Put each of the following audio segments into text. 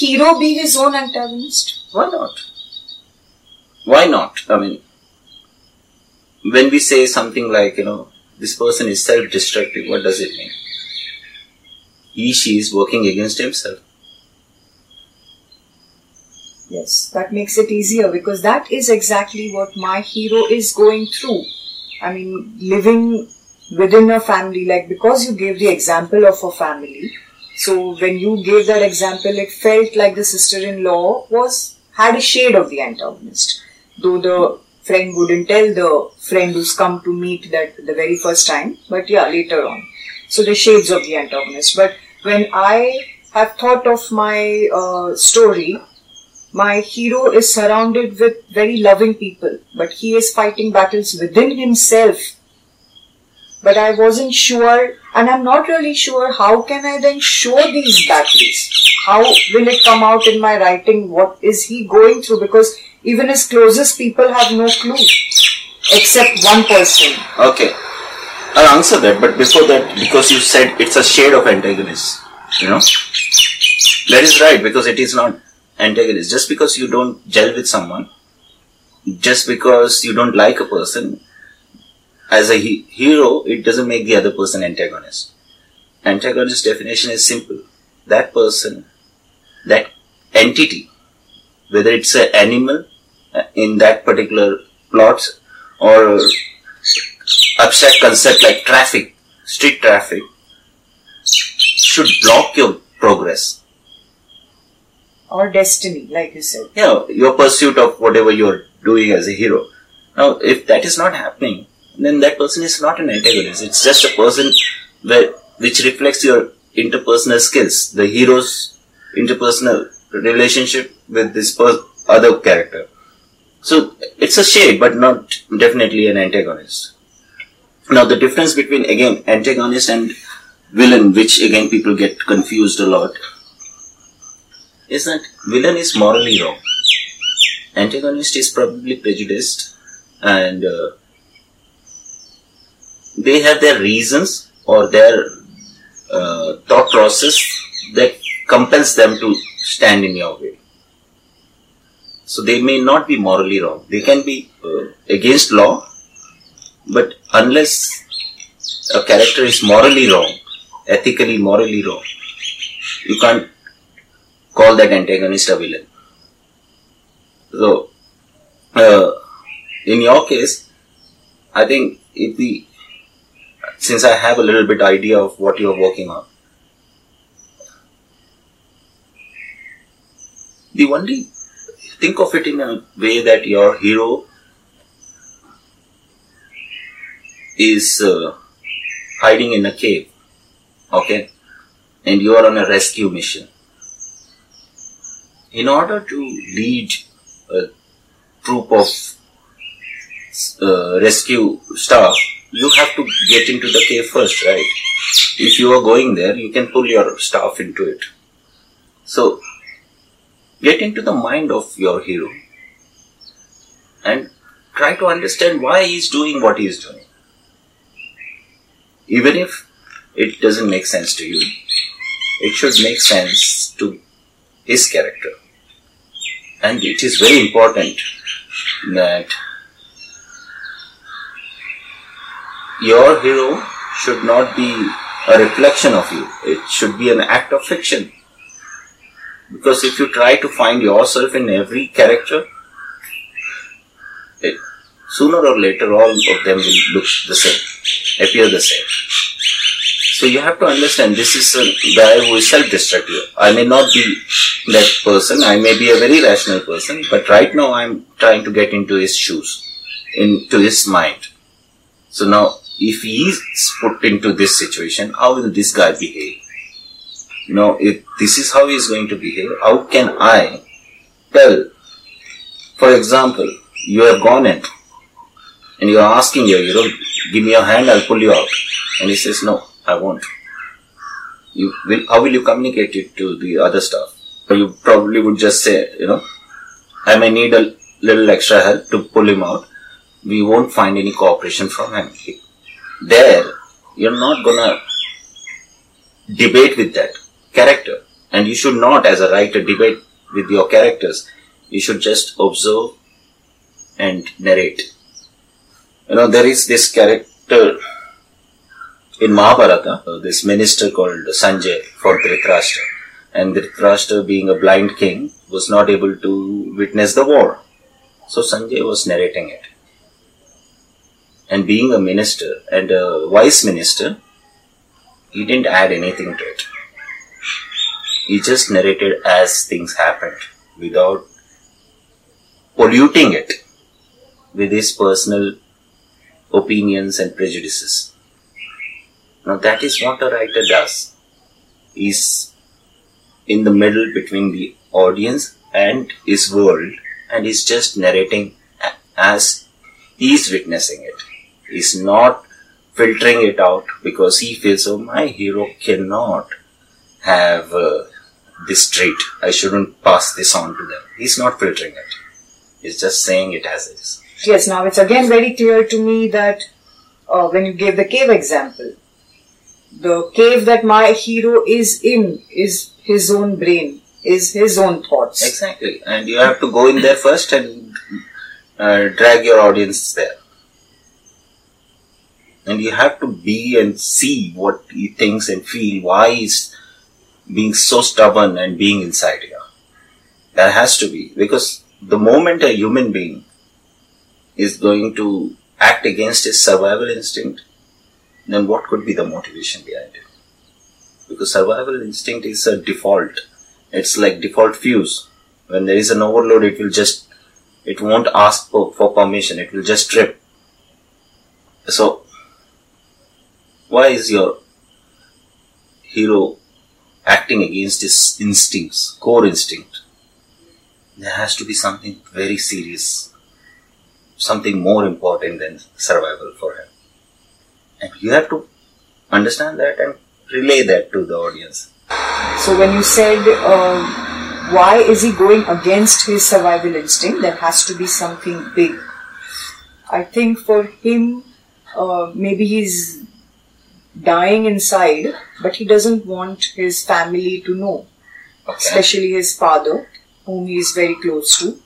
hero be his own antagonist? Why not? Why not? I mean, when we say something like, you know, this person is self destructive, what does it mean? He, she is working against himself. Yes, that makes it easier because that is exactly what my hero is going through. I mean, living within a family, like because you gave the example of a family, so when you gave that example, it felt like the sister-in-law was had a shade of the antagonist, though the friend wouldn't tell the friend who's come to meet that the very first time, but yeah, later on. So the shades of the antagonist. But when I have thought of my uh, story, my hero is surrounded with very loving people, but he is fighting battles within himself. But I wasn't sure, and I'm not really sure how can I then show these battles? How will it come out in my writing? What is he going through? Because even his closest people have no clue, except one person. Okay. I'll answer that, but before that, because you said it's a shade of antagonist, you know, that is right because it is not antagonist. Just because you don't gel with someone, just because you don't like a person, as a he- hero, it doesn't make the other person antagonist. Antagonist definition is simple. That person, that entity, whether it's an animal uh, in that particular plot or abstract concept like traffic, street traffic, should block your progress. Or destiny, like you said. You know, your pursuit of whatever you're doing as a hero. Now, if that is not happening, then that person is not an antagonist. It's just a person where, which reflects your interpersonal skills, the hero's interpersonal relationship with this per- other character. So it's a shade, but not definitely an antagonist. Now the difference between again antagonist and villain, which again people get confused a lot, is that villain is morally wrong. Antagonist is probably prejudiced and uh, they have their reasons or their uh, thought process that compels them to stand in your way. So they may not be morally wrong. They can be uh, against law, but unless a character is morally wrong, ethically, morally wrong, you can't call that antagonist a villain. So, uh, in your case, I think if the since I have a little bit idea of what you are working on, the only think of it in a way that your hero is uh, hiding in a cave, okay, and you are on a rescue mission. In order to lead a troop of uh, rescue staff, you have to get into the cave first, right? If you are going there, you can pull your staff into it. So, get into the mind of your hero and try to understand why he is doing what he is doing. Even if it doesn't make sense to you, it should make sense to his character. And it is very important that your hero should not be a reflection of you. It should be an act of fiction. Because if you try to find yourself in every character, it, sooner or later all of them will look the same, appear the same. So you have to understand this is a guy who is self-destructive. I may not be that person, I may be a very rational person, but right now I'm trying to get into his shoes, into his mind. So now, if he is put into this situation, how will this guy behave? You know, if this is how he is going to behave, how can I tell? For example, you have gone in and you are asking your hero, give me your hand, I'll pull you out. And he says, no, I won't. You will, how will you communicate it to the other staff? You probably would just say, you know, I may need a little extra help to pull him out. We won't find any cooperation from him. There, you're not gonna debate with that character. And you should not, as a writer, debate with your characters. You should just observe and narrate. You know, there is this character in Mahabharata, uh, this minister called Sanjay for Dhritarashtra. And Dhritarashtra, being a blind king, was not able to witness the war. So Sanjay was narrating it. And being a minister and a vice minister, he didn't add anything to it. He just narrated as things happened without polluting it with his personal opinions and prejudices. Now that is what a writer does. He's in the middle between the audience and his world and he's just narrating as he's witnessing it. He's not filtering it out because he feels, oh, my hero cannot have uh, this trait. I shouldn't pass this on to them. He's not filtering it. He's just saying it as is. Yes, now it's again very clear to me that uh, when you gave the cave example, the cave that my hero is in is his own brain, is his own thoughts. Exactly. And you have to go in there first and uh, drag your audience there. And you have to be and see what he thinks and feel, why he's being so stubborn and being inside here. That has to be. Because the moment a human being is going to act against his survival instinct, then what could be the motivation behind it? Because survival instinct is a default. It's like default fuse. When there is an overload, it will just, it won't ask for, for permission. It will just trip. So, why is your hero acting against his instincts, core instinct? There has to be something very serious, something more important than survival for him. And you have to understand that and relay that to the audience. So when you said, uh, why is he going against his survival instinct? There has to be something big. I think for him, uh, maybe he's dying inside, but he doesn't want his family to know, Okay. especially his father, whom he is very close to.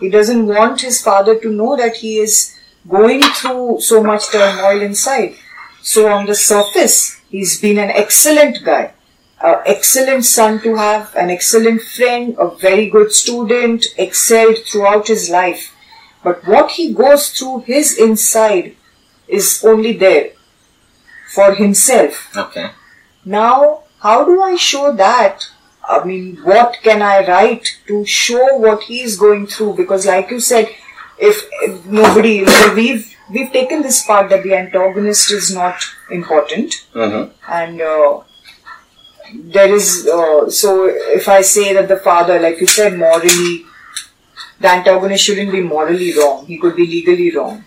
He doesn't want his father to know that he is going through so much turmoil inside. So on the surface, he's been an excellent guy, an excellent son to have, an excellent friend, a very good student, excelled throughout his life. But what he goes through his inside is only there for himself. Okay. Now, how do I show that? I mean, what can I write to show what he is going through? Because, like you said, if, if nobody, we've we've taken this part that the antagonist is not important, Mm-hmm. and uh, there is uh, so if I say that the father, like you said, morally, the antagonist shouldn't be morally wrong. He could be legally wrong.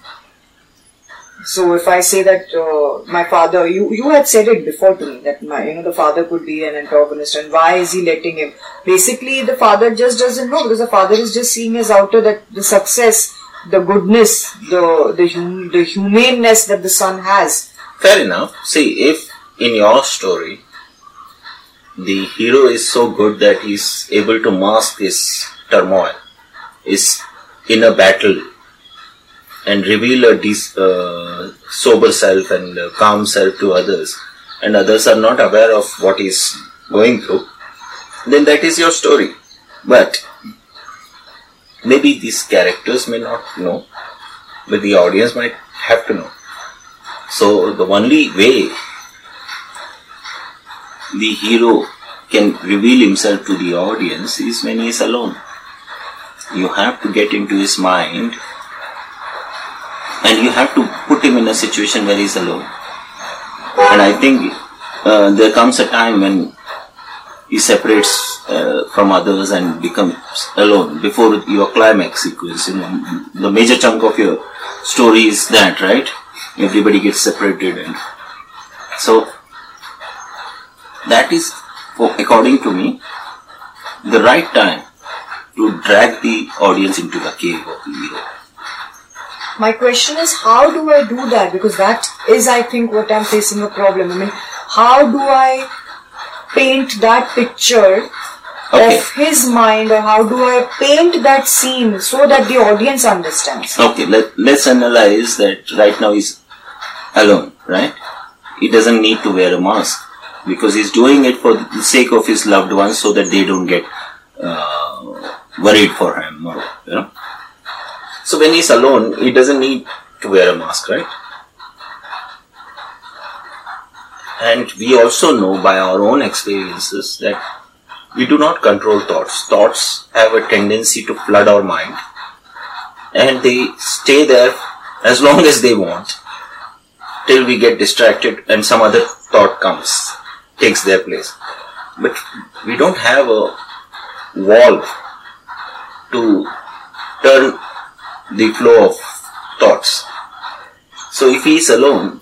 So if I say that uh, my father, you you had said it before to me that my you know the father could be an antagonist and why is he letting him? Basically, the father just doesn't know because the father is just seeing his outer that the success, the goodness, the the hum, the humaneness that the son has. Fair enough. See, if in your story the hero is so good that he's able to mask his turmoil, his inner battle, and reveal a dis- uh, sober self and calm self to others, and others are not aware of what he's going through, then that is your story. But maybe these characters may not know, but the audience might have to know. So the only way the hero can reveal himself to the audience is when he is alone. You have to get into his mind and you have to put him in a situation where he's alone. And I think uh, there comes a time when he separates uh, from others and becomes alone before your climax sequence. You know, the major chunk of your story is that, right? Everybody gets separated, and so that is, according to me, the right time to drag the audience into the cave of the hero. My question is, how do I do that? Because that is, I think, what I'm facing a problem. I mean, how do I paint that picture Okay. of his mind or how do I paint that scene so that the audience understands? Okay, let, let's analyze that right now he's alone, right? He doesn't need to wear a mask because he's doing it for the sake of his loved ones so that they don't get uh, worried for him, or, you know. So when he's alone, he doesn't need to wear a mask, right? And we also know by our own experiences that we do not control thoughts. Thoughts have a tendency to flood our mind and they stay there as long as they want till we get distracted and some other thought comes, takes their place. But we don't have a wall to turn the flow of thoughts. So if he is alone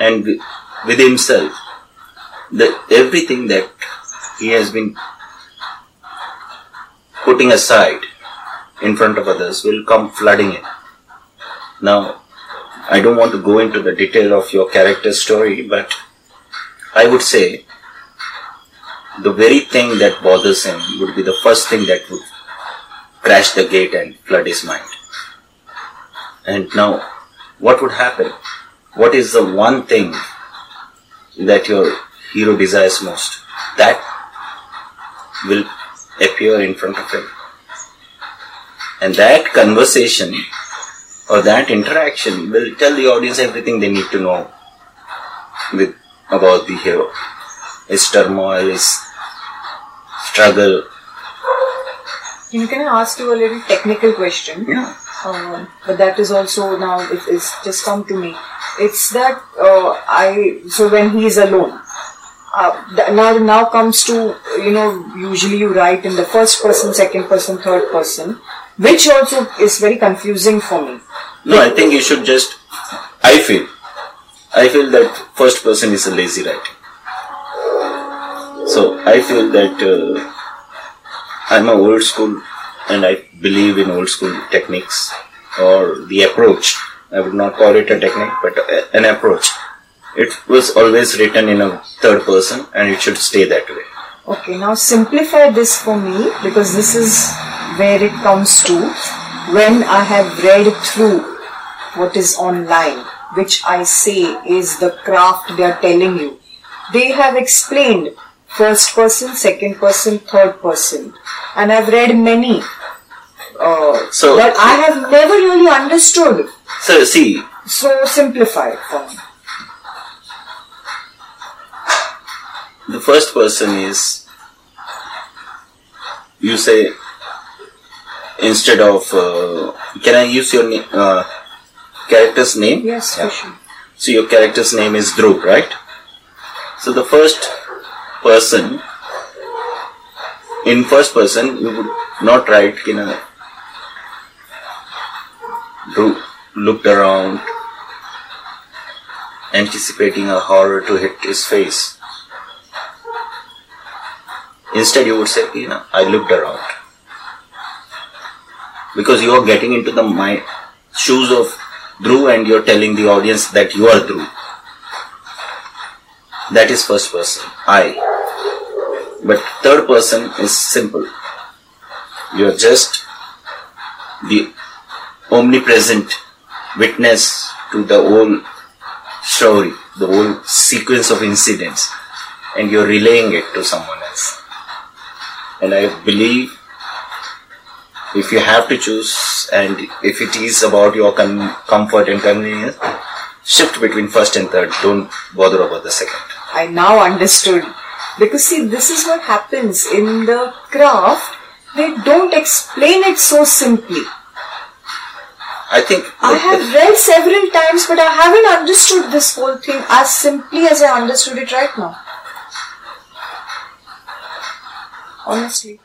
and with himself, the, everything that he has been putting aside in front of others will come flooding in. Now, I don't want to go into the detail of your character story, but I would say the very thing that bothers him would be the first thing that would crash the gate and flood his mind. And now, what would happen? What is the one thing that your hero desires most? That will appear in front of him. And that conversation or that interaction will tell the audience everything they need to know with about the hero. His turmoil, his struggle. You can I ask you a little technical question? Yeah. Um, but that is also now it is just come to me. It's that uh, I so when he is alone. Uh, now now comes to you know usually you write in the first person, second person, third person, which also is very confusing for me. No, I think you should just. I feel. I feel that first person is a lazy writing. So I feel that uh, I'm a old school and I believe in old school techniques or the approach. I would not call it a technique, but a- an approach. It was always written in a third person and it should stay that way. Okay, now simplify this for me because this is where it comes to when I have read through what is online, which I say is the craft they are telling you. They have explained first person, second person, third person, and I've read many. Uh, So- but I have never really understood. So see, So simplify for me. the first person is you say instead of uh, can I use your na- uh, character's name? Yes, Yeah. sure. So your character's name is Dhruv, right? So the first person in first person you would not write in a looked around anticipating a horror to hit his face. Instead, you would say, you know, I looked around. Because you are getting into the my shoes of Dhruv and you're telling the audience that you are Dhruv. That is first person, I. But third person is simple. You're just the omnipresent witness to the whole story, the whole sequence of incidents, and you're relaying it to someone else. And I believe if you have to choose, and if it is about your con- comfort and convenience, shift between first and third. Don't bother about the second. I now understood. Because see, this is what happens in the craft. They don't explain it so simply. I think I have read several times, but I haven't understood this whole thing as simply as I understood it right now. Honestly.